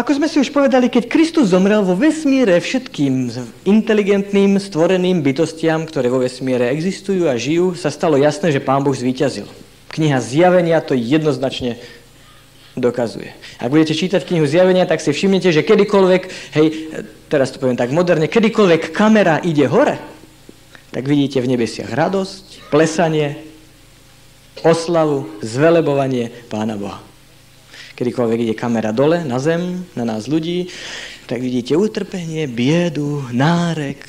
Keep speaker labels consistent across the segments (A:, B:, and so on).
A: Ako sme si už povedali, keď Kristus zomrel vo vesmíre všetkým inteligentným, stvoreným bytostiam, ktoré vo vesmíre existujú a žijú, sa stalo jasné, že Pán Boh zvíťazil. Kniha Zjavenia to jednoznačne dokazuje. Ak budete čítať knihu Zjavenia, tak si všimnete, že kedykoľvek, hej, teraz to poviem tak moderne, kedykoľvek kamera ide hore, tak vidíte v nebesiach radosť, plesanie, oslavu, zvelebovanie Pána Boha kedykoľvek ide kamera dole, na zem, na nás ľudí, tak vidíte utrpenie, biedu, nárek,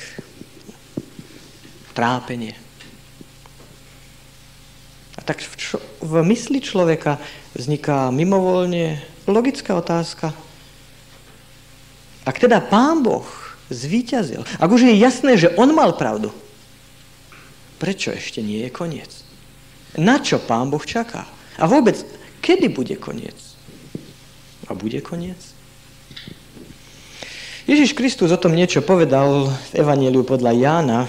A: trápenie. A tak v, čo, v mysli človeka vzniká mimovoľne logická otázka. Ak teda Pán Boh zvíťazil, ak už je jasné, že On mal pravdu, prečo ešte nie je koniec? Na čo Pán Boh čaká? A vôbec, kedy bude koniec? A bude koniec? Ježiš Kristus o tom niečo povedal v Evangeliu podľa Jána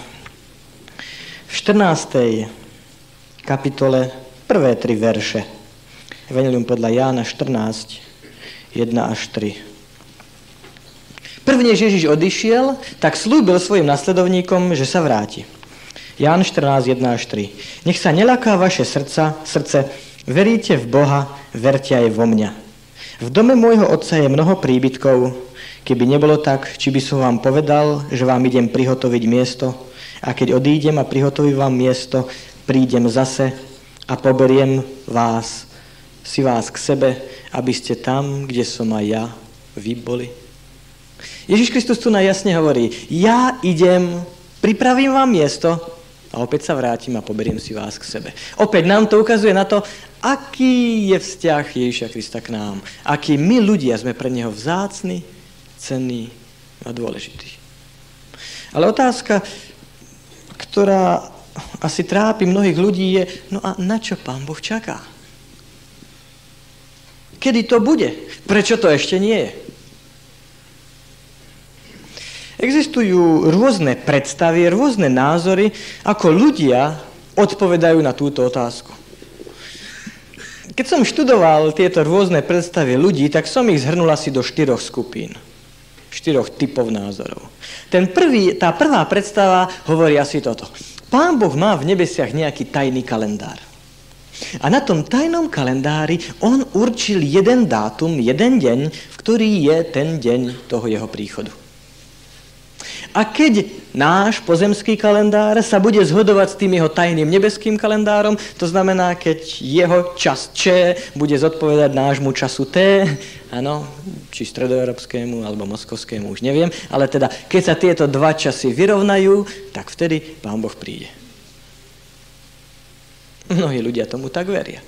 A: v 14. kapitole prvé tri verše. Evangelium podľa Jána 14, 1 až 3. Prvne Ježiš odišiel, tak slúbil svojim nasledovníkom, že sa vráti. Ján 14, 1 až 3. Nech sa nelaká vaše srdca, srdce, veríte v Boha, verte aj vo mňa. V dome môjho otca je mnoho príbytkov. Keby nebolo tak, či by som vám povedal, že vám idem prihotoviť miesto a keď odídem a prihotovím vám miesto, prídem zase a poberiem vás, si vás k sebe, aby ste tam, kde som aj ja, vy boli. Ježiš Kristus tu najjasne hovorí, ja idem, pripravím vám miesto a opäť sa vrátim a poberiem si vás k sebe. Opäť nám to ukazuje na to, aký je vzťah Ježiša Krista k nám. Aký my ľudia sme pre Neho vzácni, cenní a dôležití. Ale otázka, ktorá asi trápi mnohých ľudí je, no a na čo Pán Boh čaká? Kedy to bude? Prečo to ešte nie je? Existujú rôzne predstavy, rôzne názory, ako ľudia odpovedajú na túto otázku. Keď som študoval tieto rôzne predstavy ľudí, tak som ich zhrnul asi do štyroch skupín. Štyroch typov názorov. Ten prvý, tá prvá predstava hovorí asi toto. Pán Boh má v nebesiach nejaký tajný kalendár. A na tom tajnom kalendári on určil jeden dátum, jeden deň, v ktorý je ten deň toho jeho príchodu. A keď náš pozemský kalendár sa bude zhodovať s tým jeho tajným nebeským kalendárom, to znamená, keď jeho čas Č bude zodpovedať nášmu času T, áno, či stredoeurópskému alebo moskovskému, už neviem, ale teda, keď sa tieto dva časy vyrovnajú, tak vtedy Pán Boh príde. Mnohí ľudia tomu tak veria.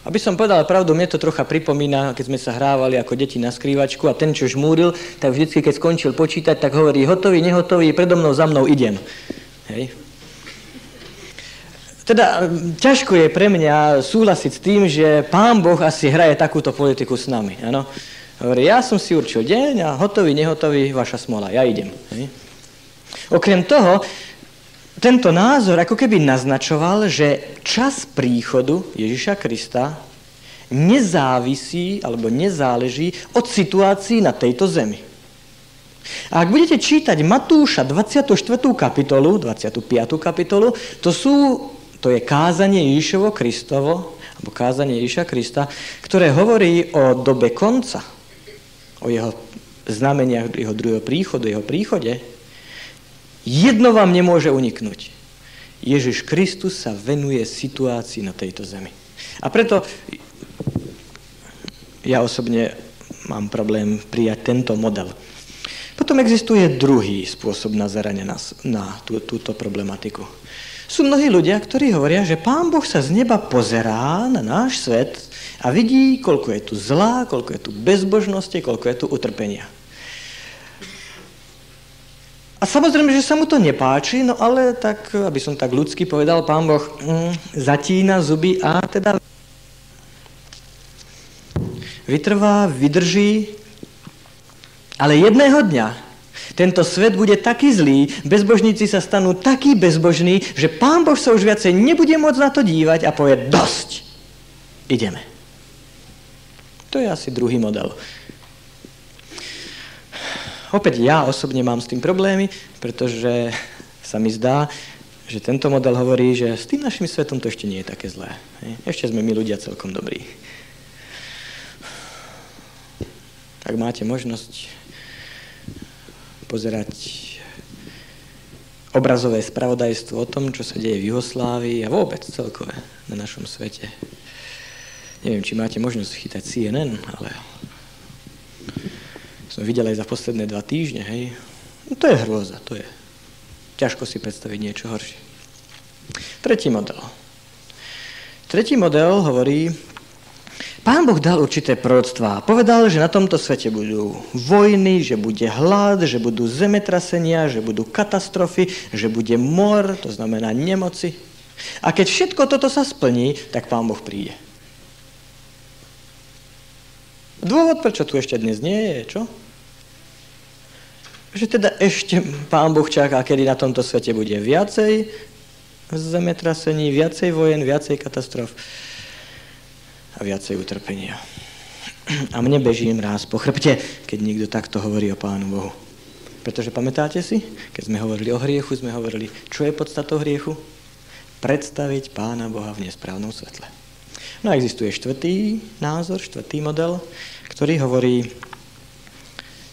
A: Aby som povedal pravdu, mne to trocha pripomína, keď sme sa hrávali ako deti na skrývačku a ten, čo žmúril, tak vždycky, keď skončil počítať, tak hovorí hotový, nehotový, predo mnou, za mnou idem. Hej. Teda ťažko je pre mňa súhlasiť s tým, že pán Boh asi hraje takúto politiku s nami. Ano? Hovorí, ja som si určil deň a hotový, nehotový, vaša smola, ja idem. Hej. Okrem toho, tento názor ako keby naznačoval, že čas príchodu Ježiša Krista nezávisí alebo nezáleží od situácií na tejto zemi. A ak budete čítať Matúša 24. kapitolu, 25. kapitolu, to, sú, to je kázanie Ježišovo Kristovo, alebo kázanie Ježiša Krista, ktoré hovorí o dobe konca, o jeho znameniach jeho druhého príchodu, jeho príchode, Jedno vám nemôže uniknúť. Ježiš Kristus sa venuje situácii na tejto zemi. A preto ja osobne mám problém prijať tento model. Potom existuje druhý spôsob nazerania na, na tú, túto problematiku. Sú mnohí ľudia, ktorí hovoria, že Pán Boh sa z neba pozerá na náš svet a vidí, koľko je tu zlá, koľko je tu bezbožnosti, koľko je tu utrpenia. A samozrejme, že sa mu to nepáči, no ale tak, aby som tak ľudsky povedal, pán Boh mm, zatína zuby a teda vytrvá, vydrží, ale jedného dňa tento svet bude taký zlý, bezbožníci sa stanú takí bezbožní, že pán Boh sa už viacej nebude môcť na to dívať a povie dosť. Ideme. To je asi druhý model. Opäť ja osobne mám s tým problémy, pretože sa mi zdá, že tento model hovorí, že s tým našim svetom to ešte nie je také zlé. Ešte sme my ľudia celkom dobrí. Ak máte možnosť pozerať obrazové spravodajstvo o tom, čo sa deje v Juhoslávii a vôbec celkové na našom svete. Neviem, či máte možnosť chytať CNN, ale som videl aj za posledné dva týždne, hej. No to je hrôza, to je. Ťažko si predstaviť niečo horšie. Tretí model. Tretí model hovorí, Pán Boh dal určité proroctvá. Povedal, že na tomto svete budú vojny, že bude hlad, že budú zemetrasenia, že budú katastrofy, že bude mor, to znamená nemoci. A keď všetko toto sa splní, tak Pán Boh príde. Dôvod, prečo tu ešte dnes nie je, čo? Že teda ešte Pán Boh čaká, kedy na tomto svete bude viacej zemetrasení, viacej vojen, viacej katastrof a viacej utrpenia. A mne beží mráz po chrbte, keď niekto takto hovorí o Pánu Bohu. Pretože pamätáte si, keď sme hovorili o hriechu, sme hovorili, čo je podstatou hriechu? Predstaviť Pána Boha v nesprávnom svetle. No a existuje štvrtý názor, štvrtý model, ktorý hovorí,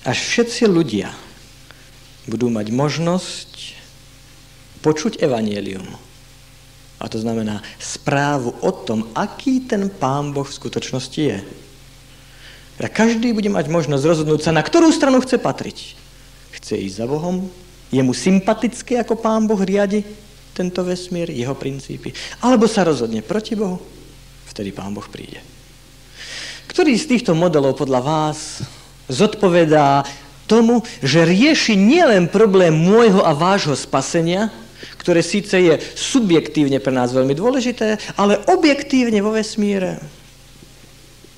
A: až všetci ľudia budú mať možnosť počuť evanielium. A to znamená správu o tom, aký ten Pán Boh v skutočnosti je. A každý bude mať možnosť rozhodnúť sa, na ktorú stranu chce patriť. Chce ísť za Bohom, je mu sympatické, ako Pán Boh riadi tento vesmír, jeho princípy, alebo sa rozhodne proti Bohu vtedy Pán Boh príde. Ktorý z týchto modelov podľa vás zodpovedá tomu, že rieši nielen problém môjho a vášho spasenia, ktoré síce je subjektívne pre nás veľmi dôležité, ale objektívne vo vesmíre.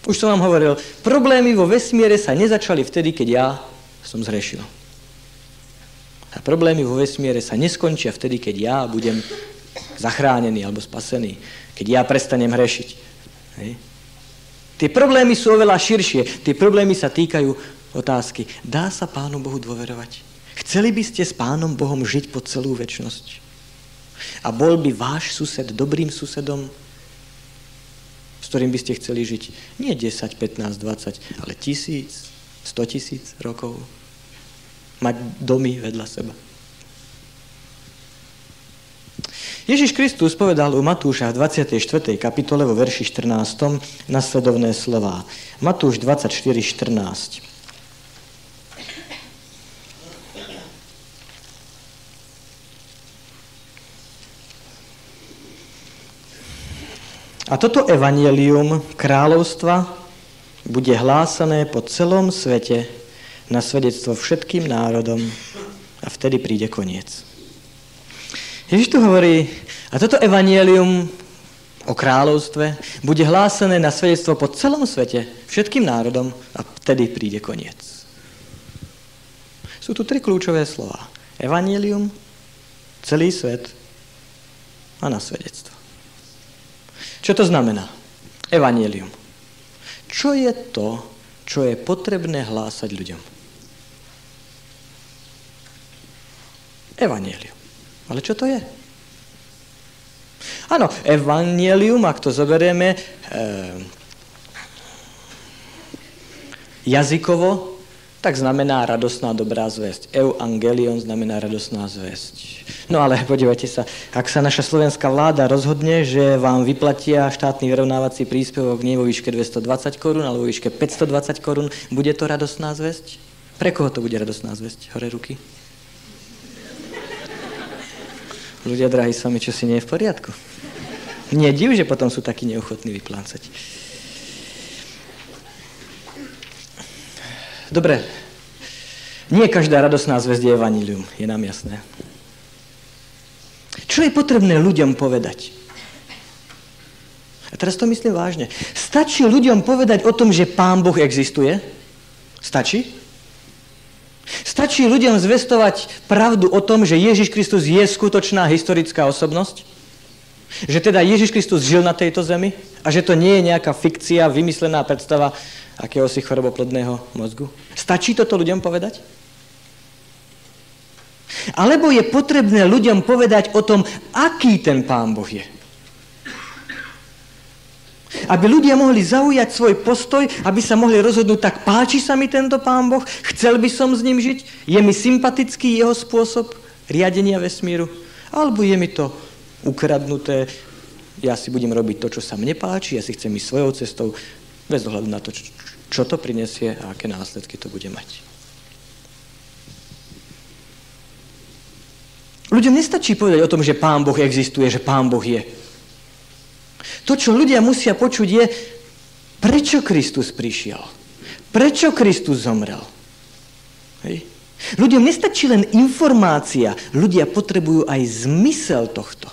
A: Už som vám hovoril, problémy vo vesmíre sa nezačali vtedy, keď ja som zrešil. A problémy vo vesmíre sa neskončia vtedy, keď ja budem zachránený alebo spasený, keď ja prestanem hrešiť. Hej. Tie problémy sú oveľa širšie. Tie problémy sa týkajú otázky. Dá sa Pánu Bohu dôverovať? Chceli by ste s Pánom Bohom žiť po celú väčnosť? A bol by váš sused dobrým susedom, s ktorým by ste chceli žiť nie 10, 15, 20, ale tisíc, 100 tisíc rokov? Mať domy vedľa seba. Ježiš Kristus povedal u Matúša v 24. kapitole vo verši 14. nasledovné slova. Matúš 24, 14. A toto evanielium kráľovstva bude hlásané po celom svete na svedectvo všetkým národom a vtedy príde koniec. Ježiš tu hovorí, a toto evanielium o kráľovstve bude hlásené na svedectvo po celom svete, všetkým národom a vtedy príde koniec. Sú tu tri kľúčové slova. Evanielium, celý svet a na svedectvo. Čo to znamená? Evanielium. Čo je to, čo je potrebné hlásať ľuďom? Evanielium. Ale čo to je? Áno, evangelium, ak to zoberieme e, jazykovo, tak znamená radosná dobrá zväzť. Evangelion znamená radosná zväzť. No ale podívajte sa, ak sa naša slovenská vláda rozhodne, že vám vyplatia štátny vyrovnávací príspevok nie vo výške 220 korún, ale vo výške 520 korún, bude to radosná zväzť? Pre koho to bude radosná zväzť? Hore ruky. Ľudia, drahí, s čo si nie je v poriadku. Nie div, že potom sú takí neochotní vyplácať. Dobre, nie každá radosná zväzť je evanilium, je nám jasné. Čo je potrebné ľuďom povedať? A teraz to myslím vážne. Stačí ľuďom povedať o tom, že Pán Boh existuje? Stačí? Stačí ľuďom zvestovať pravdu o tom, že Ježiš Kristus je skutočná historická osobnosť? Že teda Ježiš Kristus žil na tejto zemi a že to nie je nejaká fikcia, vymyslená predstava akéhosi choroboplodného mozgu? Stačí toto ľuďom povedať? Alebo je potrebné ľuďom povedať o tom, aký ten Pán Boh je? Aby ľudia mohli zaujať svoj postoj, aby sa mohli rozhodnúť, tak páči sa mi tento Pán Boh, chcel by som s ním žiť, je mi sympatický jeho spôsob riadenia vesmíru, alebo je mi to ukradnuté, ja si budem robiť to, čo sa mne páči, ja si chcem ísť svojou cestou, bez ohľadu na to, čo, čo to prinesie a aké následky to bude mať. Ľuďom nestačí povedať o tom, že Pán Boh existuje, že Pán Boh je. To, čo ľudia musia počuť, je, prečo Kristus prišiel. Prečo Kristus zomrel. Hej. Ľuďom nestačí len informácia, ľudia potrebujú aj zmysel tohto.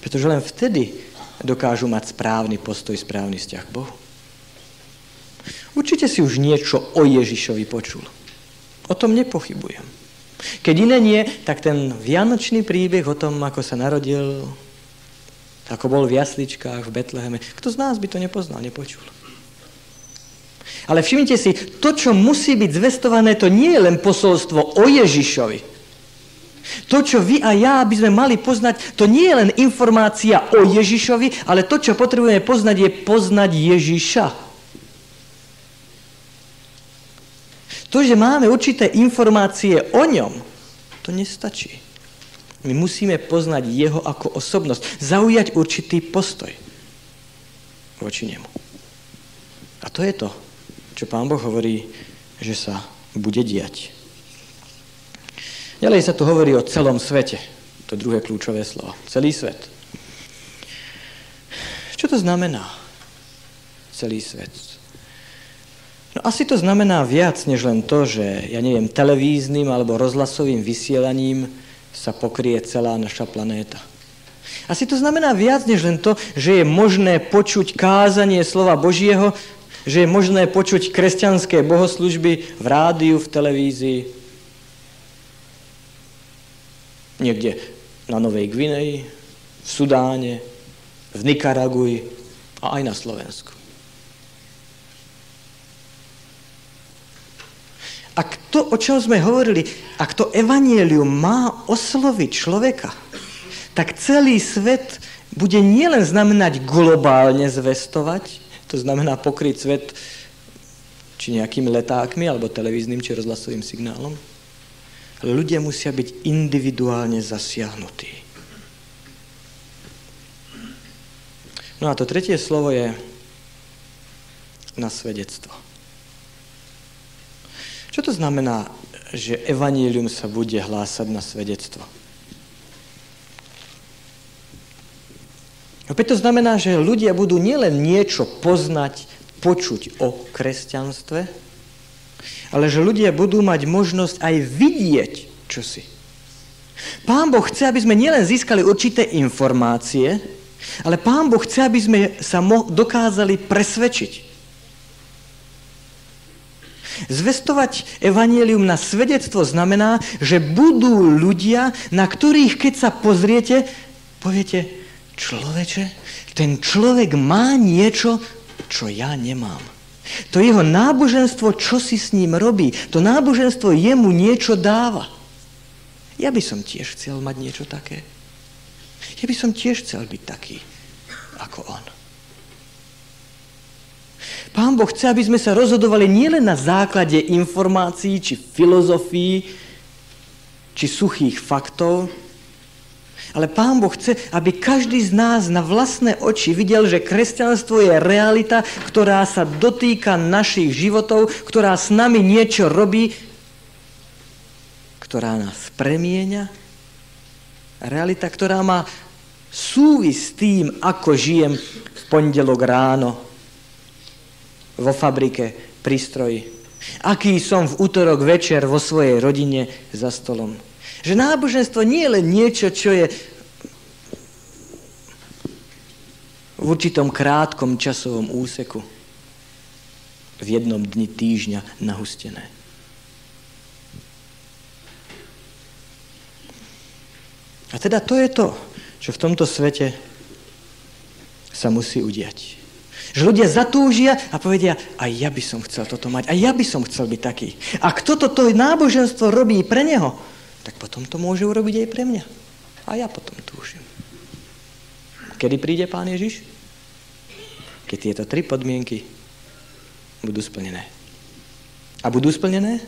A: Pretože len vtedy dokážu mať správny postoj, správny vzťah k Bohu. Určite si už niečo o Ježišovi počul. O tom nepochybujem. Keď iné nie, tak ten vianočný príbeh o tom, ako sa narodil, ako bol v jasličkách v Betleheme, kto z nás by to nepoznal, nepočul. Ale všimnite si, to, čo musí byť zvestované, to nie je len posolstvo o Ježišovi, to, čo vy a ja by sme mali poznať, to nie je len informácia o Ježišovi, ale to, čo potrebujeme poznať, je poznať Ježiša. To, že máme určité informácie o ňom, to nestačí. My musíme poznať jeho ako osobnosť, zaujať určitý postoj voči nemu. A to je to, čo pán Boh hovorí, že sa bude diať. Ďalej sa tu hovorí o celom svete. To druhé kľúčové slovo. Celý svet. Čo to znamená? Celý svet. No asi to znamená viac, než len to, že, ja neviem, televíznym alebo rozhlasovým vysielaním sa pokrie celá naša planéta. Asi to znamená viac, než len to, že je možné počuť kázanie slova Božieho, že je možné počuť kresťanské bohoslužby v rádiu, v televízii, niekde na Novej Gvineji, v Sudáne, v Nikaraguji a aj na Slovensku. Ak to, o čom sme hovorili, ak to evanielium má osloviť človeka, tak celý svet bude nielen znamenať globálne zvestovať, to znamená pokryť svet či nejakými letákmi, alebo televíznym, či rozhlasovým signálom, ľudia musia byť individuálne zasiahnutí. No a to tretie slovo je na svedectvo. Čo to znamená, že evanílium sa bude hlásať na svedectvo? Opäť to znamená, že ľudia budú nielen niečo poznať, počuť o kresťanstve, ale že ľudia budú mať možnosť aj vidieť čosi. Pán Boh chce, aby sme nielen získali určité informácie, ale Pán Boh chce, aby sme sa dokázali presvedčiť. Zvestovať evanielium na svedectvo znamená, že budú ľudia, na ktorých keď sa pozriete, poviete, človeče, ten človek má niečo, čo ja nemám. To jeho náboženstvo, čo si s ním robí, to náboženstvo jemu niečo dáva. Ja by som tiež chcel mať niečo také. Ja by som tiež chcel byť taký, ako on. Pán Boh chce, aby sme sa rozhodovali nielen na základe informácií, či filozofií, či suchých faktov, ale Pán Boh chce, aby každý z nás na vlastné oči videl, že kresťanstvo je realita, ktorá sa dotýka našich životov, ktorá s nami niečo robí, ktorá nás premieňa. Realita, ktorá má súvis s tým, ako žijem v pondelok ráno vo fabrike, pri stroji. Aký som v útorok večer vo svojej rodine za stolom. Že náboženstvo nie je len niečo, čo je v určitom krátkom časovom úseku v jednom dni týždňa nahustené. teda to je to, čo v tomto svete sa musí udiať. Že ľudia zatúžia a povedia, aj ja by som chcel toto mať, aj ja by som chcel byť taký. A kto toto náboženstvo robí pre neho, tak potom to môže urobiť aj pre mňa. A ja potom túžim. Kedy príde Pán Ježiš? Keď tieto tri podmienky budú splnené. A budú splnené?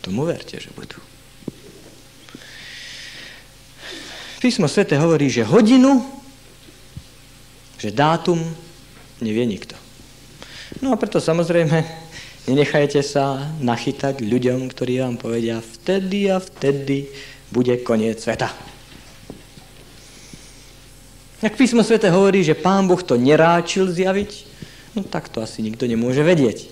A: Tomu verte, že budú. Písmo svete hovorí, že hodinu, že dátum nevie nikto. No a preto samozrejme nenechajte sa nachytať ľuďom, ktorí vám povedia, vtedy a vtedy bude koniec sveta. Ak písmo svete hovorí, že pán Boh to neráčil zjaviť, no tak to asi nikto nemôže vedieť.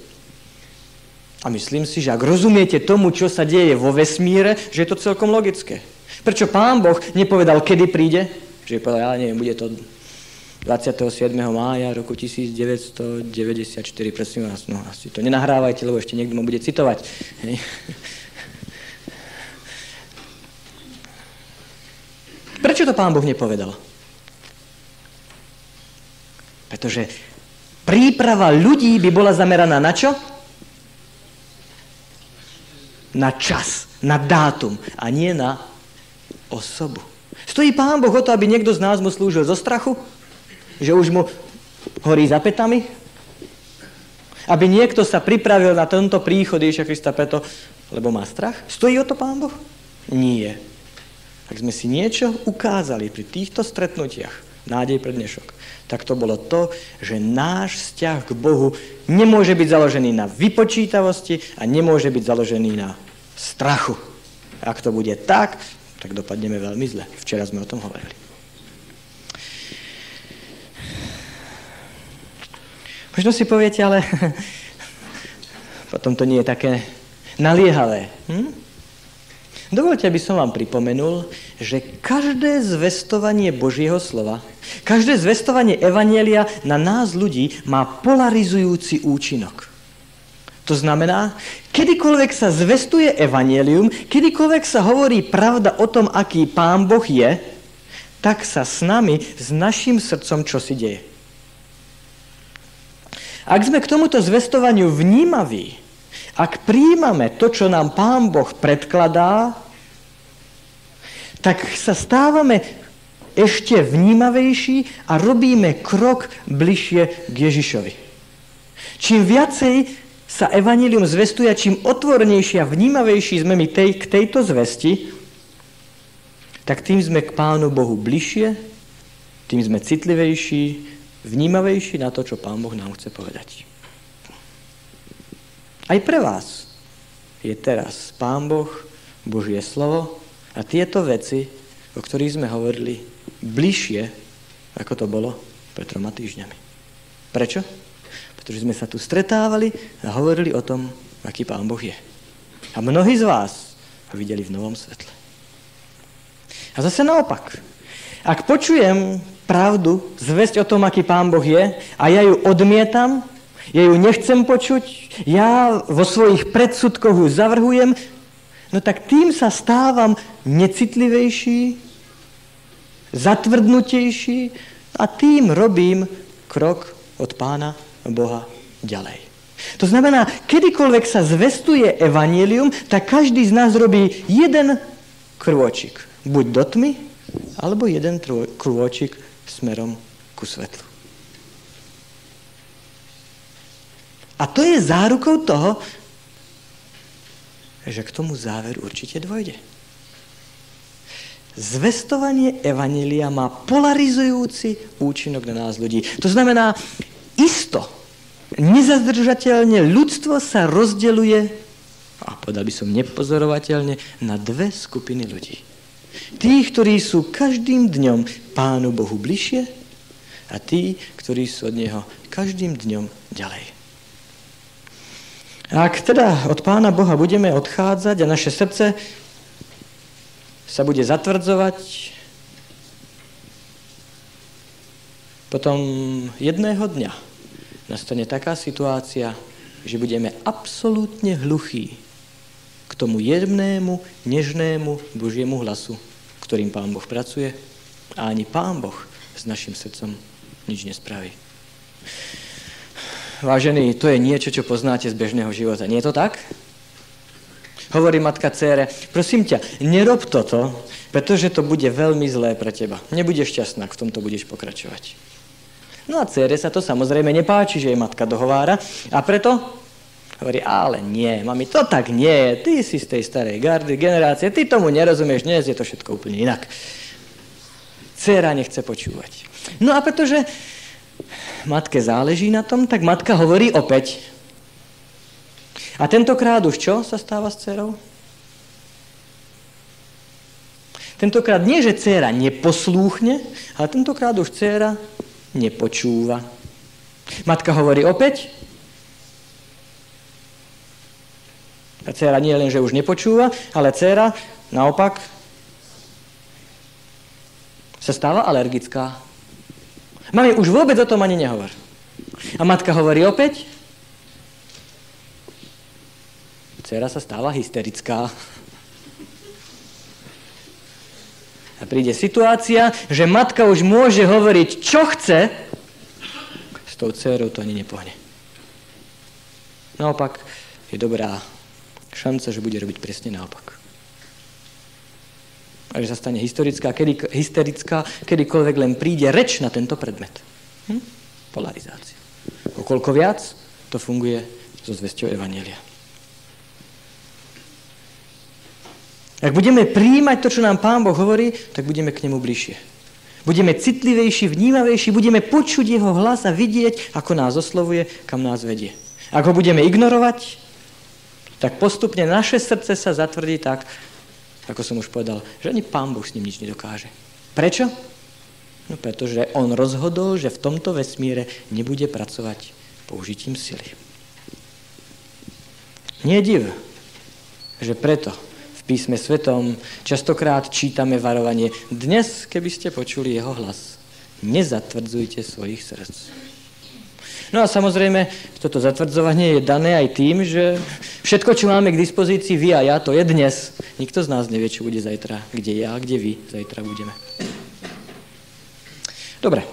A: A myslím si, že ak rozumiete tomu, čo sa deje vo vesmíre, že je to celkom logické. Prečo pán Boh nepovedal, kedy príde? Že povedal, ja neviem, bude to 27. mája roku 1994, prosím vás, no asi to nenahrávajte, lebo ešte niekto ma bude citovať. Hej. Prečo to pán Boh nepovedal? Pretože príprava ľudí by bola zameraná na čo? Na čas, na dátum a nie na osobu. Stojí Pán Boh o to, aby niekto z nás mu slúžil zo strachu? Že už mu horí za petami? Aby niekto sa pripravil na tento príchod Ježiša Krista preto, lebo má strach? Stojí o to Pán Boh? Nie. Ak sme si niečo ukázali pri týchto stretnutiach, nádej pre dnešok, tak to bolo to, že náš vzťah k Bohu nemôže byť založený na vypočítavosti a nemôže byť založený na strachu. Ak to bude tak, tak dopadneme veľmi zle. Včera sme o tom hovorili. Možno si poviete, ale potom to nie je také naliehavé. Hm? Dovolte, aby som vám pripomenul, že každé zvestovanie Božieho slova, každé zvestovanie Evanielia na nás ľudí má polarizujúci účinok. To znamená, kedykoľvek sa zvestuje evanelium, kedykoľvek sa hovorí pravda o tom, aký Pán Boh je, tak sa s nami, s našim srdcom, čo si deje. Ak sme k tomuto zvestovaniu vnímaví, ak príjmame to, čo nám Pán Boh predkladá, tak sa stávame ešte vnímavejší a robíme krok bližšie k Ježišovi. Čím viacej sa evanílium zvestuje, čím otvornejší a vnímavejší sme my tej, k tejto zvesti, tak tým sme k Pánu Bohu bližšie, tým sme citlivejší, vnímavejší na to, čo Pán Boh nám chce povedať. Aj pre vás je teraz Pán Boh, Božie slovo a tieto veci, o ktorých sme hovorili, bližšie, ako to bolo pred troma týždňami. Prečo? pretože sme sa tu stretávali a hovorili o tom, aký Pán Boh je. A mnohí z vás ho videli v novom svetle. A zase naopak, ak počujem pravdu, zväzť o tom, aký Pán Boh je, a ja ju odmietam, ja ju nechcem počuť, ja vo svojich predsudkoch ju zavrhujem, no tak tým sa stávam necitlivejší, zatvrdnutejší a tým robím krok od pána Boha ďalej. To znamená, kedykoľvek sa zvestuje evanílium, tak každý z nás robí jeden krôčik. Buď do tmy, alebo jeden krôčik smerom ku svetlu. A to je zárukou toho, že k tomu záveru určite dôjde. Zvestovanie Evanília má polarizujúci účinok na nás ľudí. To znamená, isto, nezazdržateľne ľudstvo sa rozdeluje, a povedal by som nepozorovateľne, na dve skupiny ľudí. Tí, ktorí sú každým dňom Pánu Bohu bližšie a tí, ktorí sú od Neho každým dňom ďalej. Ak teda od Pána Boha budeme odchádzať a naše srdce sa bude zatvrdzovať, potom jedného dňa nastane taká situácia, že budeme absolútne hluchí tomu jemnému, nežnému Božiemu hlasu, ktorým Pán Boh pracuje a ani Pán Boh s našim srdcom nič nespraví. Vážení, to je niečo, čo poznáte z bežného života. Nie je to tak? Hovorí matka cére, prosím ťa, nerob toto, pretože to bude veľmi zlé pre teba. Nebudeš šťastná, v tomto budeš pokračovať. No a cére sa to samozrejme nepáči, že jej matka dohovára a preto Hovorí, ale nie, mami, to tak nie, ty si z tej starej gardy, generácie, ty tomu nerozumieš, dnes je to všetko úplne inak. Cera nechce počúvať. No a pretože matke záleží na tom, tak matka hovorí opäť. A tentokrát už čo sa stáva s dcerou? Tentokrát nie, že dcera neposlúchne, ale tentokrát už dcera nepočúva. Matka hovorí opäť, A dcera nie len, že už nepočúva, ale dcera naopak sa stáva alergická. Mami, už vôbec o tom ani nehovor. A matka hovorí opäť. Dcera sa stáva hysterická. A príde situácia, že matka už môže hovoriť, čo chce, s tou dcerou to ani nepohne. Naopak je dobrá šanca, že bude robiť presne naopak. A že sa stane historická, kedy, hysterická, kedykoľvek len príde reč na tento predmet. Hm? Polarizácia. Okoľko viac, to funguje so zvesťou Evanielia. Ak budeme príjmať to, čo nám Pán Boh hovorí, tak budeme k nemu bližšie. Budeme citlivejší, vnímavejší, budeme počuť jeho hlas a vidieť, ako nás oslovuje, kam nás vedie. Ak ho budeme ignorovať, tak postupne naše srdce sa zatvrdí tak, ako som už povedal, že ani Pán Boh s ním nič nedokáže. Prečo? No pretože on rozhodol, že v tomto vesmíre nebude pracovať použitím sily. Nie div, že preto v písme svetom častokrát čítame varovanie dnes, keby ste počuli jeho hlas, nezatvrdzujte svojich srdc. No a samozrejme, toto zatvrdzovanie je dané aj tým, že všetko, čo máme k dispozícii vy a ja, to je dnes. Nikto z nás nevie, čo bude zajtra, kde ja, kde vy zajtra budeme. Dobre.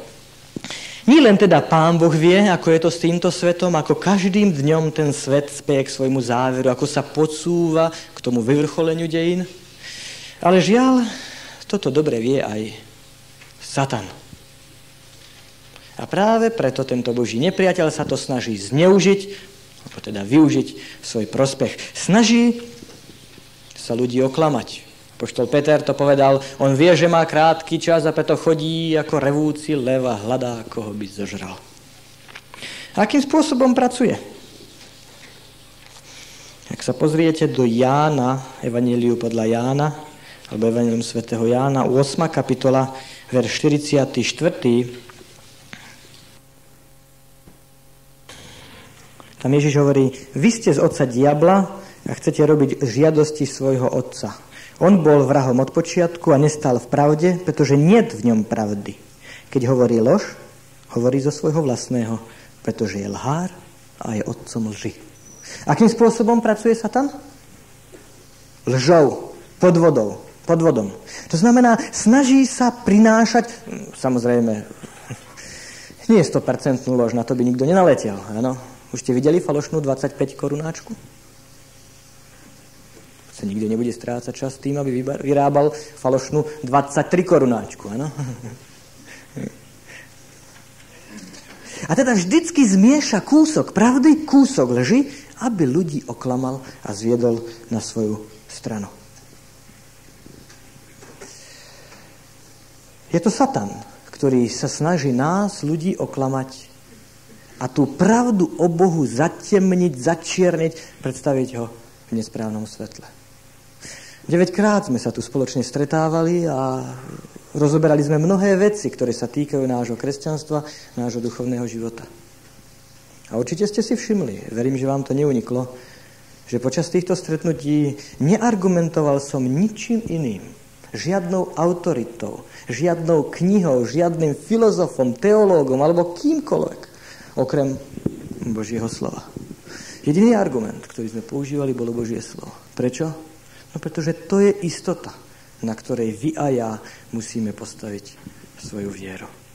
A: Nie len teda Pán Boh vie, ako je to s týmto svetom, ako každým dňom ten svet speje k svojmu záveru, ako sa podsúva k tomu vyvrcholeniu dejín. Ale žiaľ, toto dobre vie aj Satan. A práve preto tento Boží nepriateľ sa to snaží zneužiť, alebo teda využiť svoj prospech. Snaží sa ľudí oklamať. Poštol Peter to povedal, on vie, že má krátky čas a preto chodí ako revúci leva, hľadá, koho by zožral. A akým spôsobom pracuje? Ak sa pozriete do Jána, Evangeliu podľa Jána, alebo Evangelium svätého Jána, 8. kapitola, verš 44. Tam Ježiš hovorí, vy ste z otca diabla a chcete robiť žiadosti svojho otca. On bol vrahom od počiatku a nestal v pravde, pretože nie v ňom pravdy. Keď hovorí lož, hovorí zo svojho vlastného, pretože je lhár a je otcom lži. Akým spôsobom pracuje Satan? Lžou, podvodou, podvodom. To znamená, snaží sa prinášať, samozrejme, nie je 100% lož, na to by nikto nenaletel, áno? Už ste videli falošnú 25 korunáčku? Sa nikto nebude strácať čas tým, aby vyrábal falošnú 23 korunáčku, áno? A teda vždycky zmieša kúsok pravdy, kúsok lži, aby ľudí oklamal a zviedol na svoju stranu. Je to Satan, ktorý sa snaží nás, ľudí, oklamať a tú pravdu o Bohu zatemniť, začierniť, predstaviť ho v nesprávnom svetle. 9 krát sme sa tu spoločne stretávali a rozoberali sme mnohé veci, ktoré sa týkajú nášho kresťanstva, nášho duchovného života. A určite ste si všimli, verím, že vám to neuniklo, že počas týchto stretnutí neargumentoval som ničím iným, žiadnou autoritou, žiadnou knihou, žiadnym filozofom, teológom alebo kýmkoľvek, okrem Božieho slova. Jediný argument, ktorý sme používali, bolo Božie slovo. Prečo? No pretože to je istota, na ktorej vy a ja musíme postaviť svoju vieru.